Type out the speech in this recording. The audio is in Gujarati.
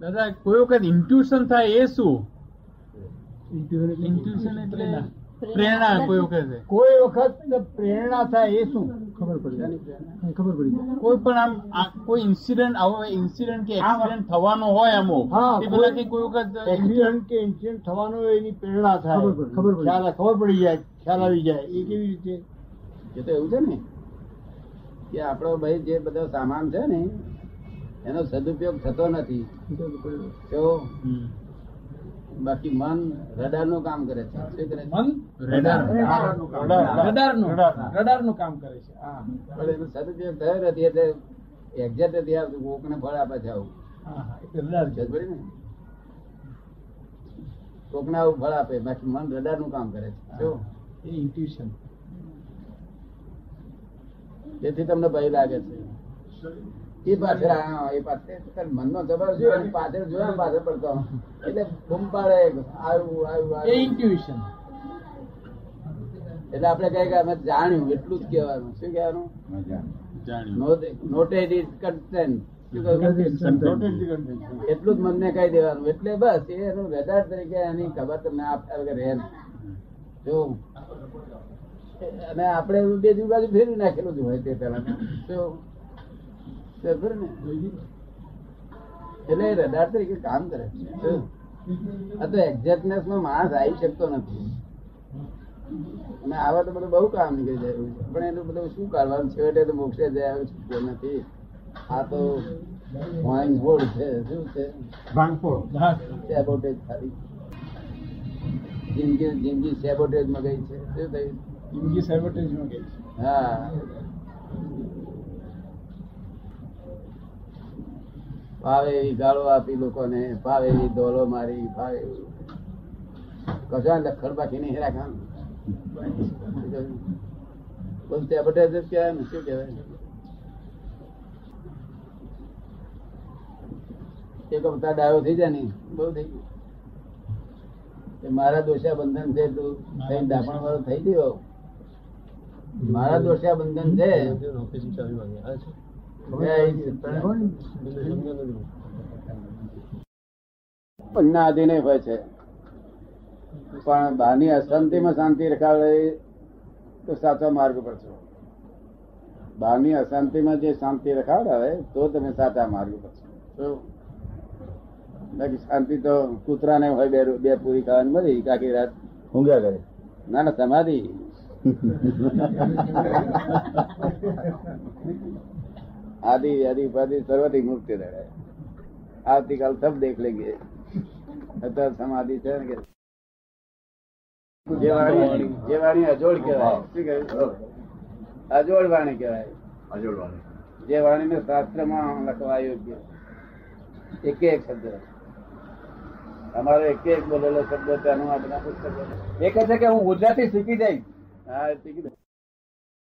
દાદા કોઈ વખત ઇન્ટ્યુશન થાય એ શું? ઇન્ટ્યુશન એટલે પ્રેરણા. કોઈ વખત. કોઈ વખત પ્રેરણા થાય એ શું? ખબર પડી ખબર પડી જાય. કોઈ પણ આમ કોઈ ઇન્સિડન્ટ આવો ઇન્સિડન્ટ કે એક્સિડન્ટ થવાનો હોય અમુક હા, એ પેલાથી કોઈ વખત એક્સિડન્ટ કે ઇન્સિડન્ટ થવાનો હોય એની પ્રેરણા થાય. ખબર પડી, ખ્યાલ ખબર પડી જાય ખ્યાલ આવી જાય. એ કેવી રીતે? એ તો એવું છે ને કે આપણો ભાઈ જે બધો સામાન છે ને એનો સદુપયોગ થતો નથી. તો બાકી મન રડારનું કામ કરે છે. શું કરે મન રડાર. રડાર. નું રડાર. નું કામ કરે છે. હા. પણ એનો સદુપયોગ થયો નથી એટલે એક્ઝેક્ટ નથી આવતું. કોકને ફળ આપે છે આવું. કોકને આવું ફળ આપે. બાકી મન રડારનું કામ કરે છે. જો. ઇન્ટ્યુશન તેથી તમને ભય લાગે છે. એ પાછળ એ પાછળ મનનો જબર છે પાછળ જોયા પાછળ પડતો. એટલે બૂમ પાડે આવ્યું આવ્યું એ ઇન્ટ્યુશન એટલે આપણે કહીએ કે અમે જાણ્યું એટલું જ કહેવાનું. શું કહેવાનું? નોટેડ ઇઝ કન્ટેન્ટ એટલું જ મનને કહી દેવાનું. એટલે બસ એનું રડાર તરીકે એની ખબર તમને આપતા વગર રહે જો અને આપણે બે દિવસ બાજુ ફેરવી નાખેલું જ હોય તે ને એટલે રડાર તરીકે કામ કરે છે. આ તો એક્ઝેક્ટનેસ નો માણસ આવી શકતો નથી. અને આવા તો બધું બહુ કામ નીકળી જાય છે. પણ એનું બધું શું કરવાનું? છેવટે તો મોક્ષે જાય છૂટકો નથી. આ તો ભાંગફોડ છે શું છે? સેબોટેજ ખાલી. જિંદગી જિંદગી સેબોટેજમાં ગઈ છે. શું થયું? જિંદગી સેબોટેજમાં ગઈ છે. હા. ફાવે એવી ગાળો આપી લોકોને ફાવે એવી દોલો મારી ફાવે કશા લખડ બાકી નહીં ડાયો થઈ જાય ને, બહુ થઈ ગયું. મારા દોષા બંધન છે તું કઈ દાપણ વાળો થઈ ગયો. મારા દોષા બંધન છે. પન્ના આધીને હોય છે. પણ બહારની અશાંતિમાં શાંતિ રખાવે તો સાચા માર્ગ પર છો. બહારની અશાંતિમાં જે શાંતિ રખાવડાવે તો તમે સાચા માર્ગ પર છો. બાકી શાંતિ તો કૂતરાને હોય બે બે પૂરી ખાવાની મળી કાકી રાત ઊંઘ્યા કરે. ના ના સમાધિ. આદિ આદિ ઉપાધિ સર્વથી મુક્તિ રહે આવતીકાલ સબ દેખ લેંગે અત્યારે સમાધિ છે ને કે જે વાણી જે વાણી અજોડ કહેવાય શું કહેવાય અજોડ વાણી કહેવાય જે વાણીને શાસ્ત્રમાં લખવા યોગ્ય એક એક શબ્દ અમારો એક એક બોલેલો શબ્દ તેનું આ બધા પુસ્તકો એ કહે છે કે હું ગુજરાતી શીખી જઈશ હા એ શીખી લો.